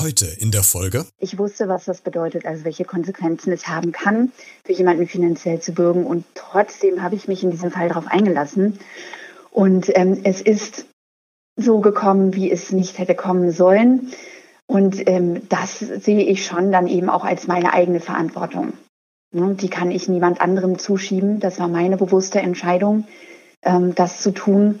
Heute in der Folge. Ich wusste, was das bedeutet, also welche Konsequenzen es haben kann, für jemanden finanziell zu bürgen. Und trotzdem habe ich mich in diesem Fall darauf eingelassen. Und ähm, es ist so gekommen, wie es nicht hätte kommen sollen. Und ähm, das sehe ich schon dann eben auch als meine eigene Verantwortung. Ne, die kann ich niemand anderem zuschieben. Das war meine bewusste Entscheidung, ähm, das zu tun.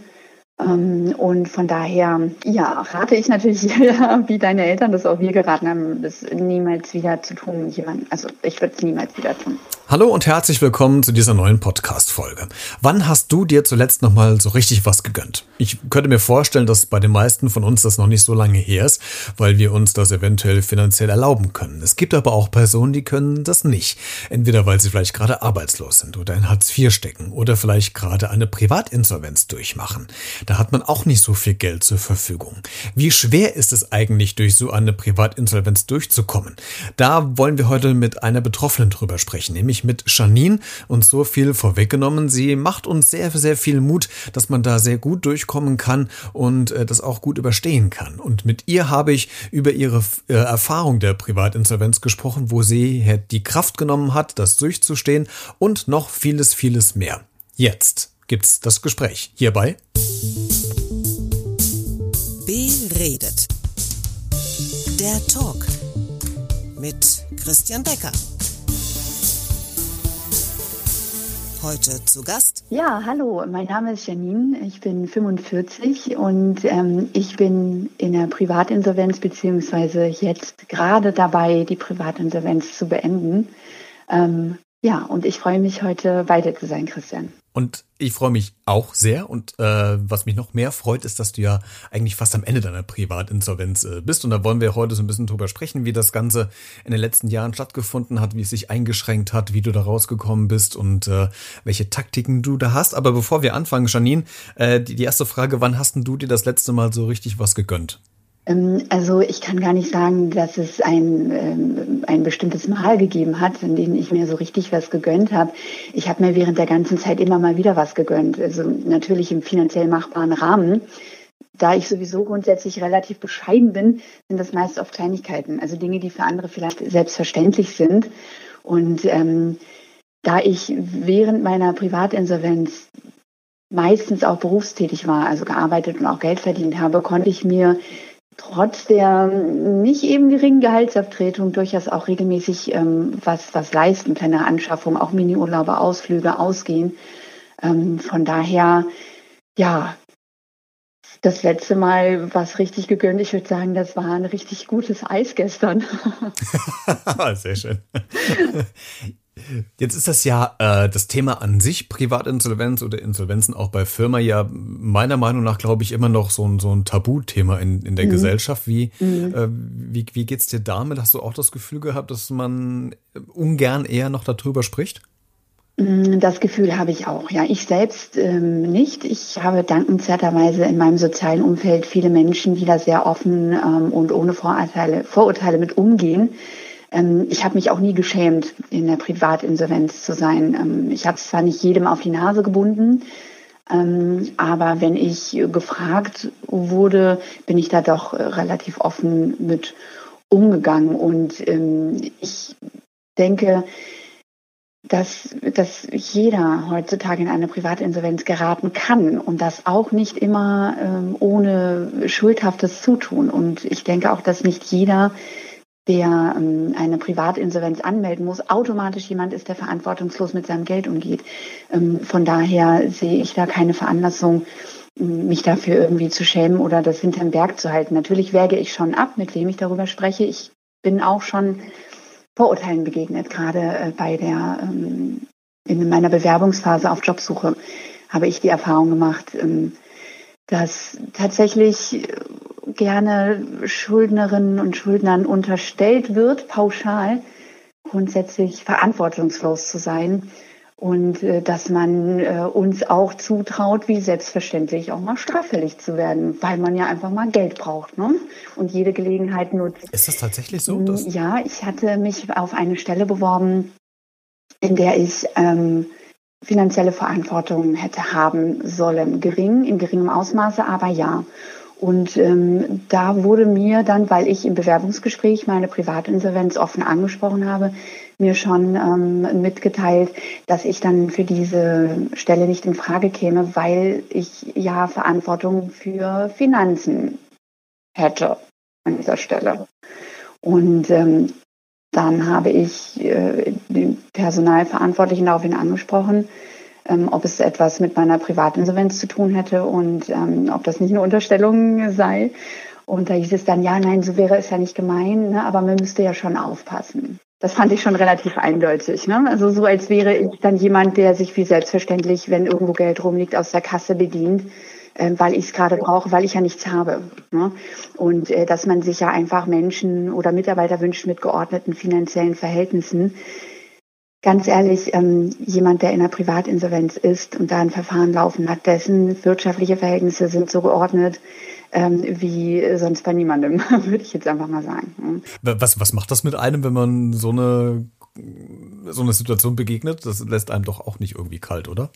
Ähm, und von daher, ja, rate ich natürlich, wie deine Eltern das auch wir geraten haben, das niemals wieder zu tun. Jemand, also ich würde es niemals wieder tun. Hallo und herzlich willkommen zu dieser neuen Podcast-Folge. Wann hast du dir zuletzt nochmal so richtig was gegönnt? Ich könnte mir vorstellen, dass bei den meisten von uns das noch nicht so lange her ist, weil wir uns das eventuell finanziell erlauben können. Es gibt aber auch Personen, die können das nicht. Entweder weil sie vielleicht gerade arbeitslos sind oder in Hartz IV stecken oder vielleicht gerade eine Privatinsolvenz durchmachen. Da hat man auch nicht so viel Geld zur Verfügung. Wie schwer ist es eigentlich, durch so eine Privatinsolvenz durchzukommen? Da wollen wir heute mit einer Betroffenen drüber sprechen, nämlich mit Janine und so viel vorweggenommen. Sie macht uns sehr, sehr viel Mut, dass man da sehr gut durchkommen kann und äh, das auch gut überstehen kann. Und mit ihr habe ich über ihre äh, Erfahrung der Privatinsolvenz gesprochen, wo sie die Kraft genommen hat, das durchzustehen und noch vieles, vieles mehr. Jetzt gibt's das Gespräch hierbei. Beredet. Der Talk mit Christian Becker. Heute zu Gast. Ja, hallo, mein Name ist Janine, ich bin 45 und ähm, ich bin in der Privatinsolvenz beziehungsweise jetzt gerade dabei, die Privatinsolvenz zu beenden. Ähm, ja, und ich freue mich heute bei dir zu sein, Christian. Und ich freue mich auch sehr. Und äh, was mich noch mehr freut, ist, dass du ja eigentlich fast am Ende deiner Privatinsolvenz äh, bist. Und da wollen wir heute so ein bisschen drüber sprechen, wie das Ganze in den letzten Jahren stattgefunden hat, wie es sich eingeschränkt hat, wie du da rausgekommen bist und äh, welche Taktiken du da hast. Aber bevor wir anfangen, Janine, äh, die, die erste Frage, wann hast denn du dir das letzte Mal so richtig was gegönnt? Ähm, also ich kann gar nicht sagen, dass es ein, ähm, ein bestimmtes Mal gegeben hat, in dem ich mir so richtig was gegönnt habe. Ich habe mir während der ganzen Zeit immer mal wieder was gegönnt. Also natürlich im finanziell machbaren Rahmen. Da ich sowieso grundsätzlich relativ bescheiden bin, sind das meist oft Kleinigkeiten. Also Dinge, die für andere vielleicht selbstverständlich sind. Und ähm, da ich während meiner Privatinsolvenz meistens auch berufstätig war, also gearbeitet und auch Geld verdient habe, konnte ich mir trotz der nicht eben geringen Gehaltsabtretung durchaus auch regelmäßig ähm, was, was leisten, kleine Anschaffung, auch Miniurlaube, Ausflüge, Ausgehen. Ähm, von daher, ja, das letzte Mal was richtig gegönnt. Ich würde sagen, das war ein richtig gutes Eis gestern. Sehr schön. Jetzt ist das ja äh, das Thema an sich, Privatinsolvenz oder Insolvenzen auch bei Firma ja meiner Meinung nach, glaube ich, immer noch so ein, so ein Tabuthema in, in der mhm. Gesellschaft. Wie, mhm. äh, wie, wie geht's dir damit? Hast du auch das Gefühl gehabt, dass man ungern eher noch darüber spricht? Mm, das Gefühl habe ich auch. Ja, ich selbst ähm, nicht. Ich habe dankenswerterweise in meinem sozialen Umfeld viele Menschen, die da sehr offen ähm, und ohne Vorurteile, Vorurteile mit umgehen. Ähm, ich habe mich auch nie geschämt, in der Privatinsolvenz zu sein. Ähm, ich habe zwar nicht jedem auf die Nase gebunden, ähm, aber wenn ich gefragt wurde, bin ich da doch äh, relativ offen mit umgegangen. Und ähm, ich denke, dass, dass jeder heutzutage in eine Privatinsolvenz geraten kann und das auch nicht immer ähm, ohne schuldhaftes Zutun. Und ich denke auch, dass nicht jeder der ähm, eine Privatinsolvenz anmelden muss, automatisch jemand ist, der verantwortungslos mit seinem Geld umgeht. Ähm, von daher sehe ich da keine Veranlassung, mich dafür irgendwie zu schämen oder das hinterm Berg zu halten. Natürlich wäge ich schon ab, mit wem ich darüber spreche. Ich bin auch schon Vorurteilen begegnet, gerade äh, bei der ähm, in meiner Bewerbungsphase auf Jobsuche habe ich die Erfahrung gemacht, ähm, dass tatsächlich gerne Schuldnerinnen und Schuldnern unterstellt wird, pauschal grundsätzlich verantwortungslos zu sein und äh, dass man äh, uns auch zutraut, wie selbstverständlich auch mal straffällig zu werden, weil man ja einfach mal Geld braucht ne? und jede Gelegenheit nutzt. Ist das tatsächlich so? Mm, ja, ich hatte mich auf eine Stelle beworben, in der ich ähm, finanzielle Verantwortung hätte haben sollen. Gering, in geringem Ausmaße, aber ja. Und ähm, da wurde mir dann, weil ich im Bewerbungsgespräch meine Privatinsolvenz offen angesprochen habe, mir schon ähm, mitgeteilt, dass ich dann für diese Stelle nicht in Frage käme, weil ich ja Verantwortung für Finanzen hätte an dieser Stelle. Und ähm, dann habe ich äh, den Personalverantwortlichen daraufhin angesprochen, ähm, ob es etwas mit meiner Privatinsolvenz zu tun hätte und ähm, ob das nicht eine Unterstellung sei. Und da hieß es dann, ja, nein, so wäre es ja nicht gemein, ne, aber man müsste ja schon aufpassen. Das fand ich schon relativ eindeutig. Ne? Also so, als wäre ich dann jemand, der sich wie selbstverständlich, wenn irgendwo Geld rumliegt, aus der Kasse bedient, äh, weil ich es gerade brauche, weil ich ja nichts habe. Ne? Und äh, dass man sich ja einfach Menschen oder Mitarbeiter wünscht mit geordneten finanziellen Verhältnissen, Ganz ehrlich, ähm, jemand, der in einer Privatinsolvenz ist und da ein Verfahren laufen hat, dessen wirtschaftliche Verhältnisse sind so geordnet ähm, wie sonst bei niemandem, würde ich jetzt einfach mal sagen. Was, was macht das mit einem, wenn man so eine, so eine Situation begegnet? Das lässt einem doch auch nicht irgendwie kalt, oder?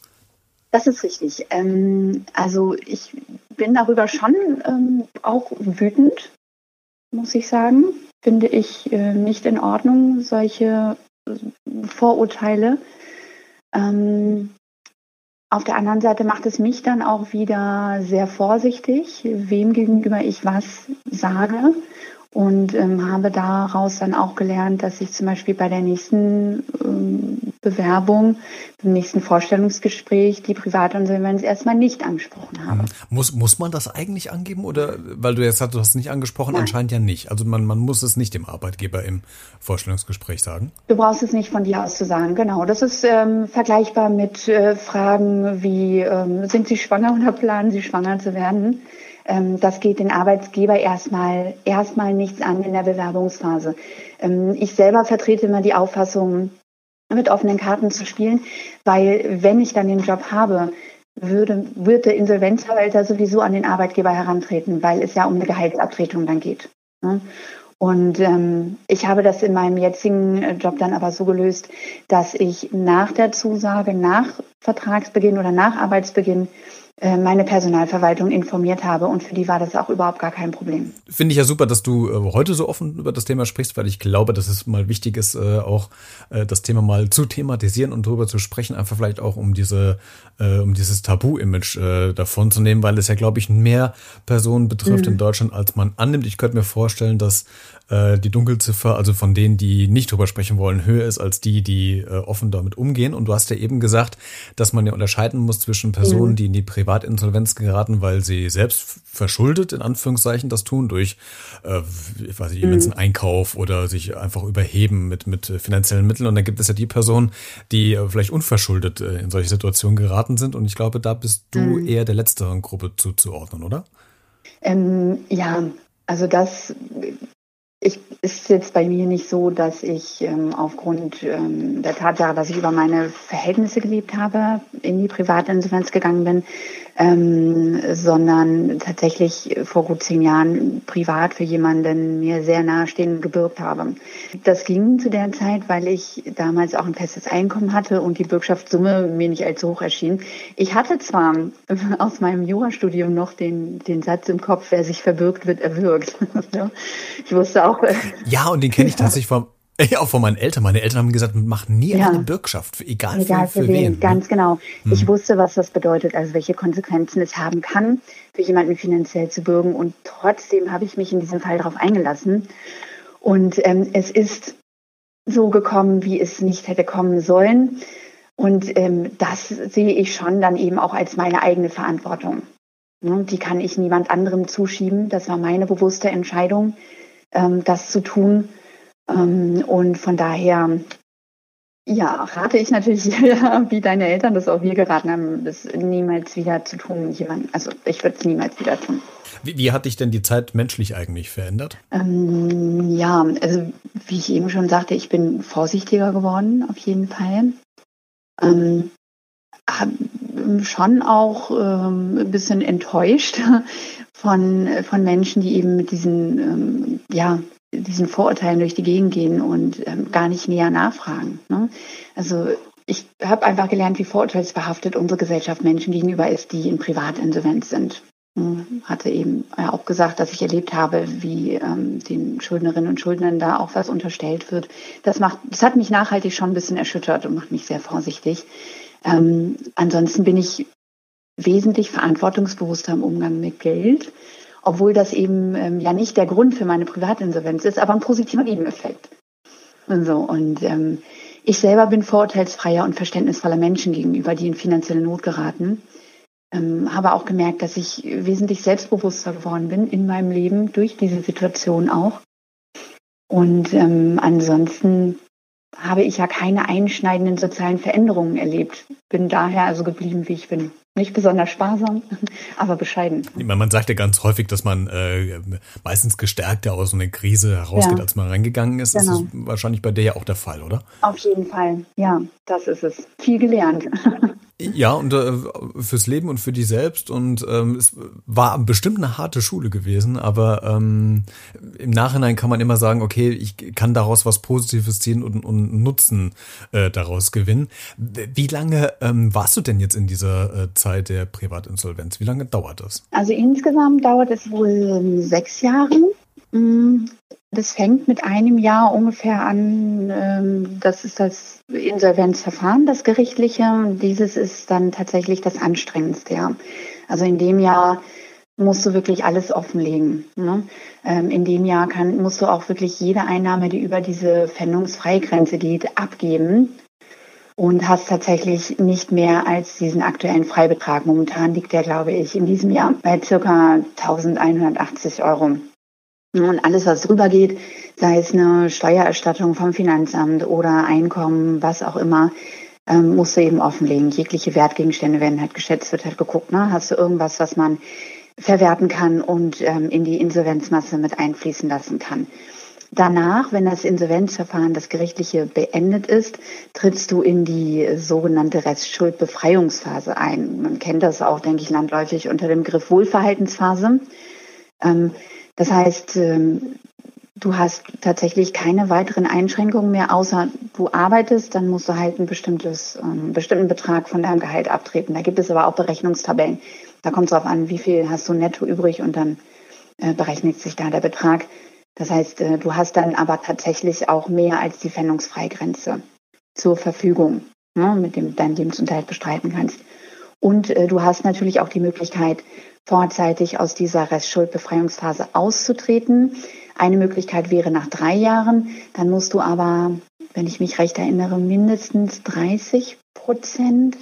Das ist richtig. Ähm, also ich bin darüber schon ähm, auch wütend, muss ich sagen. Finde ich äh, nicht in Ordnung, solche Vorurteile. Ähm, auf der anderen Seite macht es mich dann auch wieder sehr vorsichtig, wem gegenüber ich was sage und ähm, habe daraus dann auch gelernt, dass ich zum Beispiel bei der nächsten ähm, Bewerbung, beim nächsten Vorstellungsgespräch die Privatinsolvenz erstmal nicht angesprochen habe. Mhm. Muss, muss man das eigentlich angeben oder, weil du jetzt hast, du hast es nicht angesprochen, Nein. anscheinend ja nicht. Also man, man muss es nicht dem Arbeitgeber im Vorstellungsgespräch sagen. Du brauchst es nicht von dir aus zu sagen, genau. Das ist ähm, vergleichbar mit äh, Fragen wie, ähm, sind Sie schwanger oder planen Sie schwanger zu werden? Ähm, das geht den Arbeitgeber erstmal, erstmal nichts an in der Bewerbungsphase. Ähm, ich selber vertrete immer die Auffassung, mit offenen Karten zu spielen, weil wenn ich dann den Job habe, würde, wird der Insolvenzverwalter sowieso an den Arbeitgeber herantreten, weil es ja um eine Gehaltsabtretung dann geht. Ne? Und ähm, ich habe das in meinem jetzigen äh, Job dann aber so gelöst, dass ich nach der Zusage, nach Vertragsbeginn oder nach Arbeitsbeginn meine Personalverwaltung informiert habe und für die war das auch überhaupt gar kein Problem. Finde ich ja super, dass du äh, heute so offen über das Thema sprichst, weil ich glaube, dass es mal wichtig ist, äh, auch das Thema mal zu thematisieren und darüber zu sprechen, einfach vielleicht auch um diese, um dieses Tabu-Image davon zu nehmen, weil es ja, glaube ich, mehr Personen betrifft mhm. in Deutschland, als man annimmt. Ich könnte mir vorstellen, dass die Dunkelziffer, also von denen, die nicht drüber sprechen wollen, höher ist als die, die offen damit umgehen. Und du hast ja eben gesagt, dass man ja unterscheiden muss zwischen Personen, mhm. die in die Pri Privatinsolvenz geraten, weil sie selbst verschuldet, in Anführungszeichen, das tun, durch, äh, ich weiß nicht, mhm. einen Einkauf oder sich einfach überheben mit, mit finanziellen Mitteln. Und dann gibt es ja die Personen, die äh, vielleicht unverschuldet äh, in solche Situationen geraten sind. Und ich glaube, da bist du mhm. eher der letzteren Gruppe zuzuordnen, oder? Ähm, ja, also das ich, ist jetzt bei mir nicht so, dass ich ähm, aufgrund ähm, der Tatsache, dass ich über meine Verhältnisse gelebt habe, in die Privatinsolvenz gegangen bin, ähm, sondern tatsächlich vor gut zehn Jahren privat für jemanden mir sehr nahestehend gebürgt habe. Das ging zu der Zeit, weil ich damals auch ein festes Einkommen hatte und die Bürgschaftssumme mir nicht allzu hoch erschien. Ich hatte zwar aus meinem Jurastudium noch den, den Satz im Kopf, wer sich verbirgt, wird erwürgt. ich wusste auch. Ja, und den kenne ich tatsächlich vom ja, auch von meinen Eltern. Meine Eltern haben gesagt, mach nie ja. eine Bürgschaft, egal, egal für, für, wen. wen. Ne? Ganz genau. Hm. Ich wusste, was das bedeutet, also welche Konsequenzen es haben kann, für jemanden finanziell zu bürgen. Und trotzdem habe ich mich in diesem Fall darauf eingelassen. Und ähm, es ist so gekommen, wie es nicht hätte kommen sollen. Und ähm, das sehe ich schon dann eben auch als meine eigene Verantwortung. Ne? Die kann ich niemand anderem zuschieben. Das war meine bewusste Entscheidung, das zu tun. Ähm, und von daher, ja, rate ich natürlich, wie deine Eltern das auch wir geraten haben, das niemals wieder zu tun. Jemand, also ich würde es niemals wieder tun. Wie, wie, hat dich denn die Zeit menschlich eigentlich verändert? Ähm, ja, also wie ich eben schon sagte, ich bin vorsichtiger geworden, auf jeden Fall. Ähm, schon auch ähm, ein bisschen enttäuscht von, von Menschen, die eben mit diesen ähm, ja, diesen Vorurteilen durch die Gegend gehen und ähm, gar nicht näher nachfragen. Ne? Also ich habe einfach gelernt, wie vorurteilsbehaftet unsere Gesellschaft Menschen gegenüber ist, die in Privatinsolvenz sind. Hm, hatte eben auch gesagt, dass ich erlebt habe, wie ähm, den Schuldnerinnen und Schuldnern da auch was unterstellt wird. Das macht, das hat mich nachhaltig schon ein bisschen erschüttert und macht mich sehr vorsichtig. Ähm, ansonsten bin ich wesentlich verantwortungsbewusster im Umgang mit Geld, obwohl das eben ähm, ja nicht der Grund für meine Privatinsolvenz ist, aber ein positiver Nebeneffekt. Und so und ähm, ich selber bin vorurteilsfreier und verständnisvoller Menschen gegenüber, die in finanzielle Not geraten ähm, habe auch gemerkt, dass ich wesentlich selbstbewusster geworden bin in meinem Leben durch diese Situation auch. Und ähm, ansonsten habe ich ja keine einschneidenden sozialen Veränderungen erlebt. Bin daher also geblieben, wie ich bin. Nicht besonders sparsam, aber bescheiden. Man sagt ja ganz häufig, dass man äh, meistens gestärkter aus so einer Krise herausgeht, ja. als man reingegangen ist. Genau. Das ist wahrscheinlich bei dir ja auch der Fall, oder? Auf jeden Fall, ja, das ist es. Viel gelernt. Ja, und äh, fürs Leben und für die selbst. Und ähm, es war bestimmt eine harte Schule gewesen, aber ähm, im Nachhinein kann man immer sagen, okay, ich kann daraus was Positives ziehen und, und Nutzen äh, daraus gewinnen. Wie lange ähm, warst du denn jetzt in dieser äh, Zeit der Privatinsolvenz? Wie lange dauert das? Also insgesamt dauert es wohl ähm, sechs Jahre. Das fängt mit einem Jahr ungefähr an. Ähm, das ist das Insolvenzverfahren, das gerichtliche. Dieses ist dann tatsächlich das anstrengendste. Ja. Also in dem Jahr musst du wirklich alles offenlegen. Ne? Ähm, in dem Jahr kann, musst du auch wirklich jede Einnahme, die über diese Pfändungsfreigrenze geht, abgeben und hast tatsächlich nicht mehr als diesen aktuellen Freibetrag. Momentan liegt der, glaube ich, in diesem Jahr bei circa 1180 Euro. Und alles, was drüber geht, sei es eine Steuererstattung vom Finanzamt oder Einkommen, was auch immer, ähm, musst du eben offenlegen. Jegliche Wertgegenstände werden halt geschätzt, wird halt geguckt, ne? Hast du irgendwas, was man verwerten kann und ähm, in die Insolvenzmasse mit einfließen lassen kann. Danach, wenn das Insolvenzverfahren, das gerichtliche beendet ist, trittst du in die sogenannte Restschuldbefreiungsphase ein. Man kennt das auch, denke ich, landläufig unter dem Begriff Wohlverhaltensphase. Ähm, das heißt, ähm, du hast tatsächlich keine weiteren Einschränkungen mehr, außer du arbeitest, dann musst du halt ein bestimmtes, einen ähm, bestimmten Betrag von deinem Gehalt abtreten. Da gibt es aber auch Berechnungstabellen. Da kommt es darauf an, wie viel hast du netto übrig und dann äh, berechnet sich da der Betrag. Das heißt, äh, du hast dann aber tatsächlich auch mehr als die Pfändungsfreigrenze zur Verfügung, ne, mit dem du deinen Lebensunterhalt bestreiten kannst. Und äh, du hast natürlich auch die Möglichkeit, vorzeitig aus dieser Restschuldbefreiungsphase auszutreten. Eine Möglichkeit wäre nach drei Jahren. Dann musst du aber, wenn ich mich recht erinnere, mindestens 30 Prozent.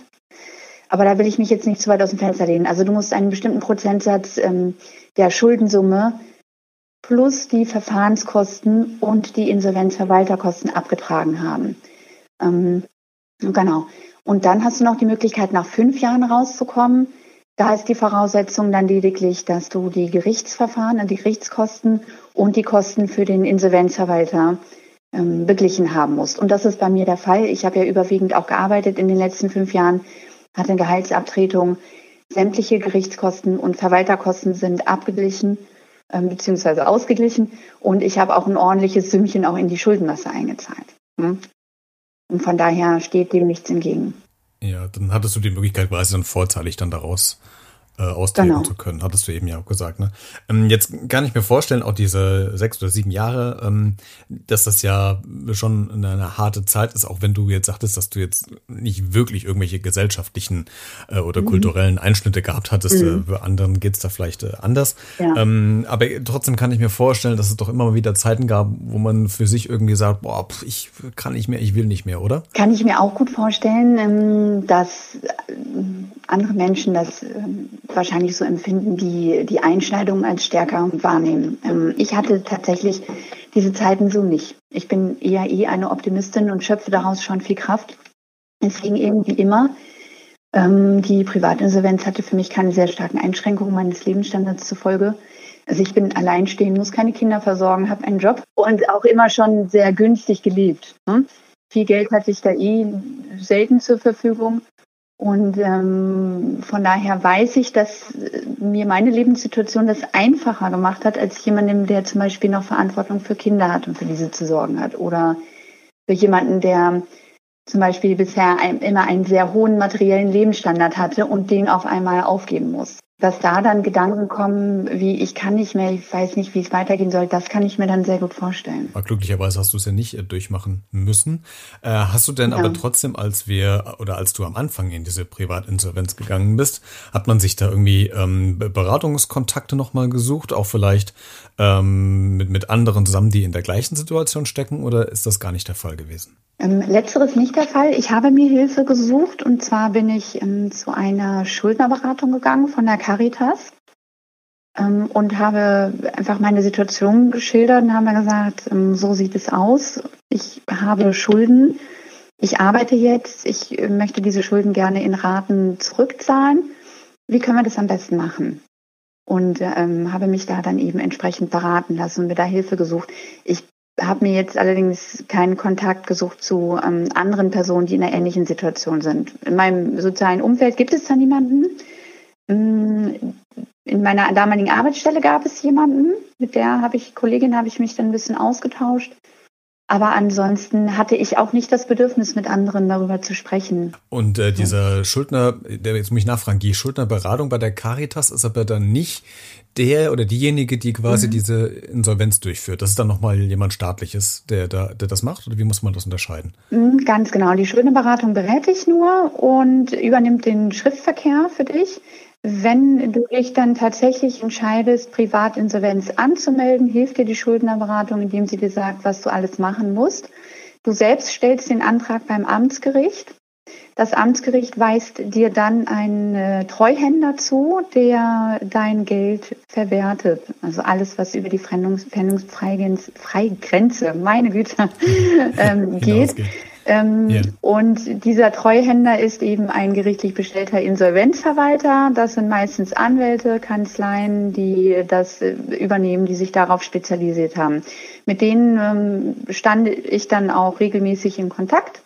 Aber da will ich mich jetzt nicht zu weit aus dem Fenster lehnen. Also du musst einen bestimmten Prozentsatz ähm, der Schuldensumme plus die Verfahrenskosten und die Insolvenzverwalterkosten abgetragen haben. Ähm, genau. Und dann hast du noch die Möglichkeit, nach fünf Jahren rauszukommen. Da ist die Voraussetzung dann lediglich, dass du die Gerichtsverfahren, die Gerichtskosten und die Kosten für den Insolvenzverwalter ähm, beglichen haben musst. Und das ist bei mir der Fall. Ich habe ja überwiegend auch gearbeitet in den letzten fünf Jahren, hatte Gehaltsabtretung. Sämtliche Gerichtskosten und Verwalterkosten sind abgeglichen ähm, bzw. ausgeglichen und ich habe auch ein ordentliches Sümmchen auch in die Schuldenmasse eingezahlt. Hm? Und von daher steht dem nichts entgegen. Ja, dann hattest du die Möglichkeit quasi dann vorzeitig dann daraus äh, austreten genau. zu können, hattest du eben ja auch gesagt. Ne? Ähm, jetzt kann ich mir vorstellen, auch diese sechs oder sieben Jahre, ähm, dass das ja schon eine, harte Zeit ist, auch wenn du jetzt sagtest, dass du jetzt nicht wirklich irgendwelche gesellschaftlichen äh, oder mhm. kulturellen Einschnitte gehabt hattest. Mhm. Äh, für anderen geht's da vielleicht äh, anders. Ja. Ähm, aber trotzdem kann ich mir vorstellen, dass es doch immer mal wieder Zeiten gab, wo man für sich irgendwie sagt, boah, ich kann nicht mehr, ich will nicht mehr, oder? Kann ich mir auch gut vorstellen, ähm, dass äh, andere Menschen das ähm, wahrscheinlich so empfinden, die die Einschneidung als stärker wahrnehmen. Ähm, ich hatte tatsächlich diese Zeiten so nicht. Ich bin eher eh eine Optimistin und schöpfe daraus schon viel Kraft. Es ging irgendwie immer. Ähm, die Privatinsolvenz hatte für mich keine sehr starken Einschränkungen meines Lebensstandards zufolge. Also ich bin alleinstehend, muss keine Kinder versorgen, habe einen Job und auch immer schon sehr günstig gelebt. Ne? Viel Geld hatte ich da eh selten zur Verfügung. Und ähm, von daher weiß ich, dass mir meine Lebenssituation das einfacher gemacht hat, als jemandem, der zum Beispiel noch Verantwortung für Kinder hat und für diese zu sorgen hat. Oder für jemanden, der zum Beispiel bisher ein, immer einen sehr hohen materiellen Lebensstandard hatte und den auf einmal aufgeben muss. Dass da dann Gedanken kommen, wie ich kann nicht mehr, ich weiß nicht, wie es weitergehen soll, das kann ich mir dann sehr gut vorstellen. Aber glücklicherweise hast du es ja nicht äh, durchmachen müssen. Äh, hast du denn ja. aber trotzdem, als wir oder als du am Anfang in diese Privatinsolvenz gegangen bist, hat man sich da irgendwie ähm, Beratungskontakte nochmal gesucht, auch vielleicht ähm, mit, mit anderen zusammen, die in der gleichen Situation stecken, oder ist das gar nicht der Fall gewesen? Ähm, letzteres nicht der Fall. Ich habe mir Hilfe gesucht und zwar bin ich ähm, zu einer Schuldnerberatung gegangen von der Caritas ähm, und habe einfach meine Situation geschildert und haben mir gesagt, ähm, so sieht es aus. Ich habe Schulden. Ich arbeite jetzt. Ich äh, möchte diese Schulden gerne in Raten zurückzahlen. Wie können wir das am besten machen? Und ähm, habe mich da dann eben entsprechend beraten lassen und mir da Hilfe gesucht. Ich habe mir jetzt allerdings keinen Kontakt gesucht zu ähm, anderen Personen, die in einer ähnlichen Situation sind. In meinem sozialen Umfeld gibt es da niemanden. Mm, in meiner damaligen Arbeitsstelle gab es jemanden, mit der habe ich, Kollegin habe ich mich dann ein bisschen ausgetauscht. Aber ansonsten hatte ich auch nicht das Bedürfnis, mit anderen darüber zu sprechen. Und äh, dieser Schuldner, der jetzt muss ich nachfragen, die Schuldnerberatung bei der Caritas ist aber dann nicht der oder diejenige, die quasi mhm. diese Insolvenz durchführt. Das ist dann nochmal jemand staatliches, der, da, der das macht? Oder wie muss man das unterscheiden? Mhm, ganz genau. Die Schuldnerberatung berät dich nur und übernimmt den Schriftverkehr für dich. Wenn du dich dann tatsächlich entscheidest, Privatinsolvenz anzumelden, hilft dir die Schuldnerberatung, indem sie dir sagt, was du alles machen musst. Du selbst stellst den Antrag beim Amtsgericht. Das Amtsgericht weist dir dann einen Treuhänder zu, der dein Geld verwertet. Also alles, was über die Pfändungsfreigrenze, meine Güte, ähm, geht. Ähm, yeah. Und dieser Treuhänder ist eben ein gerichtlich bestellter Insolvenzverwalter. Das sind meistens Anwälte, Kanzleien, die das äh, übernehmen, die sich darauf spezialisiert haben. Mit denen ähm, stand ich dann auch regelmäßig in Kontakt.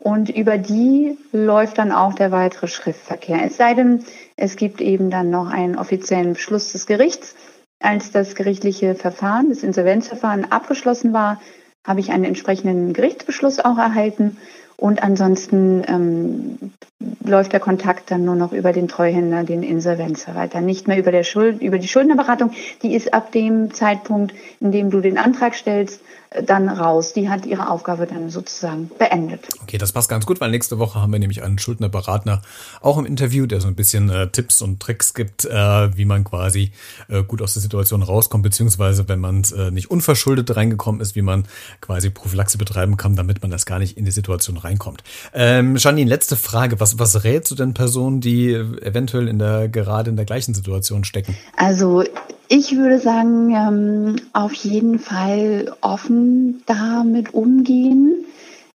Und über die läuft dann auch der weitere Schriftverkehr. Es sei denn, es gibt eben dann noch einen offiziellen Beschluss des Gerichts. Als das gerichtliche Verfahren, das Insolvenzverfahren abgeschlossen war, habe ich einen entsprechenden Gerichtsbeschluss auch erhalten. Und ansonsten ähm, läuft der Kontakt dann nur noch über den Treuhänder, den Insolvenzverwalter, nicht mehr über, der Schuld, über die Schuldnerberatung. Die ist ab dem Zeitpunkt, in dem du den Antrag stellst, dann raus. Die hat ihre Aufgabe dann sozusagen beendet. Okay, das passt ganz gut, weil nächste Woche haben wir nämlich einen Schuldnerberater auch im Interview, der so ein bisschen äh, Tipps und Tricks gibt, äh, wie man quasi äh, gut aus der Situation rauskommt, beziehungsweise wenn man äh, nicht unverschuldet reingekommen ist, wie man quasi Prophylaxe betreiben kann, damit man das gar nicht in die Situation reinkommt. Ähm, Janine, letzte Frage. Was, was rätst du denn Personen, die eventuell in der, gerade in der gleichen Situation stecken? Also ich würde sagen, ähm, auf jeden Fall offen damit umgehen,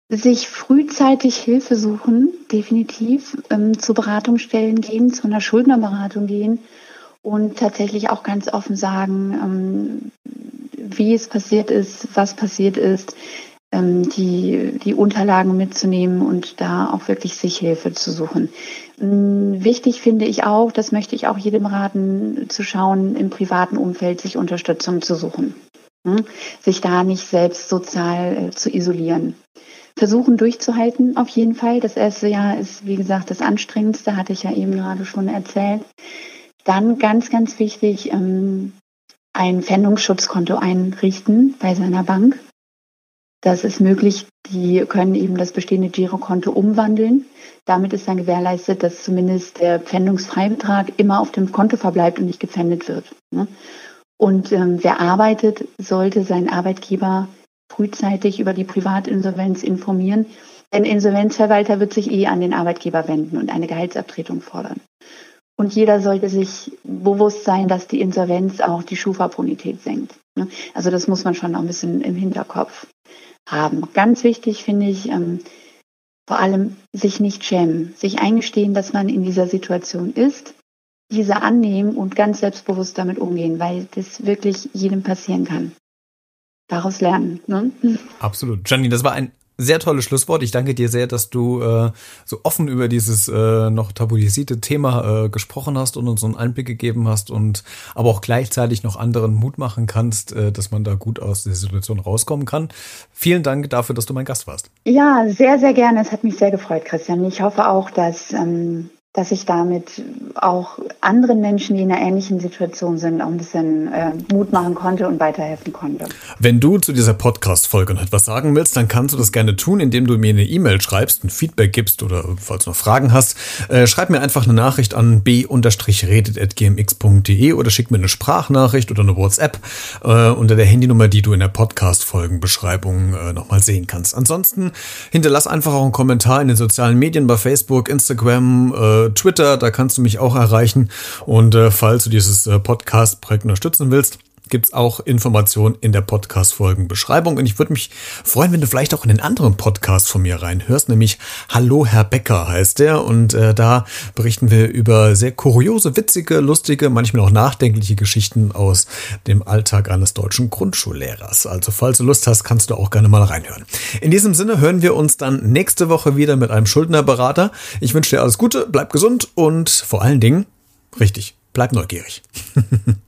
sich frühzeitig Hilfe suchen, definitiv, ähm, zu Beratungsstellen gehen, zu einer Schuldnerberatung gehen und tatsächlich auch ganz offen sagen, ähm, wie es passiert ist, was passiert ist, die, die Unterlagen mitzunehmen und da auch wirklich sich Hilfe zu suchen. Mm, wichtig finde ich auch, das möchte ich auch jedem raten, zu schauen, im privaten Umfeld sich Unterstützung zu suchen. Hm? Sich da nicht selbst sozial äh, zu isolieren. Versuchen durchzuhalten, auf jeden Fall. Das erste Jahr ist, wie gesagt, das anstrengendste, hatte ich ja eben gerade schon erzählt. Dann ganz, ganz wichtig, ähm, ein Pfändungsschutzkonto einrichten bei seiner Bank. Das ist möglich. Die können eben das bestehende Girokonto umwandeln. Damit ist dann gewährleistet, dass zumindest der Pfändungsfreibetrag immer auf dem Konto verbleibt und nicht gepfändet wird. Ne? Und ähm, wer arbeitet, sollte seinen Arbeitgeber frühzeitig über die Privatinsolvenz informieren. Denn Insolvenzverwalter wird sich eh an den Arbeitgeber wenden und eine Gehaltsabtretung fordern. Und jeder sollte sich bewusst sein, dass die Insolvenz auch die Schufa-Bonität senkt. Ne? Also das muss man schon noch ein bisschen im Hinterkopf haben. Ganz wichtig finde ich ähm, vor allem sich nicht schämen, sich eingestehen, dass man in dieser Situation ist, diese annehmen und ganz selbstbewusst damit umgehen, weil das wirklich jedem passieren kann. Daraus lernen. Ne? Absolut. Janine, das war ein sehr tolles Schlusswort. Ich danke dir sehr, dass du äh, so offen über dieses äh, noch tabuisierte Thema äh, gesprochen hast und uns so einen Einblick gegeben hast und aber auch gleichzeitig noch anderen Mut machen kannst, äh, dass man da gut aus der Situation rauskommen kann. Vielen Dank dafür, dass du mein Gast warst. Ja, sehr, sehr gerne. Es hat mich sehr gefreut, Christian. Ich hoffe auch, dass ähm, dass ich damit auch anderen Menschen, die in einer ähnlichen Situation sind, auch ein bisschen äh, Mut machen konnte und weiterhelfen konnte. Wenn du zu dieser Podcast-Folge noch etwas sagen willst, dann kannst du das gerne tun, indem du mir eine E-Mail schreibst, ein Feedback gibst oder falls du noch Fragen hast, äh, schreib mir einfach eine Nachricht an b-redet.gmx.de oder schick mir eine Sprachnachricht oder eine WhatsApp äh, unter der Handynummer, die du in der Podcast-Folgenbeschreibung äh, nochmal sehen kannst. Ansonsten hinterlass einfach auch einen Kommentar in den sozialen Medien bei Facebook, Instagram, Twitter, da kannst du mich auch erreichen. Und äh, falls du dieses äh, Podcast-Projekt unterstützen willst, gibt's auch Informationen in der Podcast-Folgenbeschreibung. Und ich würde mich freuen, wenn du vielleicht auch in den anderen Podcast von mir reinhörst, nämlich Hallo Herr Becker heißt der. Und äh, da berichten wir über sehr kuriose, witzige, lustige, manchmal auch nachdenkliche Geschichten aus dem Alltag eines deutschen Grundschullehrers. Also falls du Lust hast, kannst du auch gerne mal reinhören. In diesem Sinne hören wir uns dann nächste Woche wieder mit einem Schuldnerberater. Ich wünsche dir alles Gute, bleib gesund und vor allen Dingen, richtig, bleib neugierig.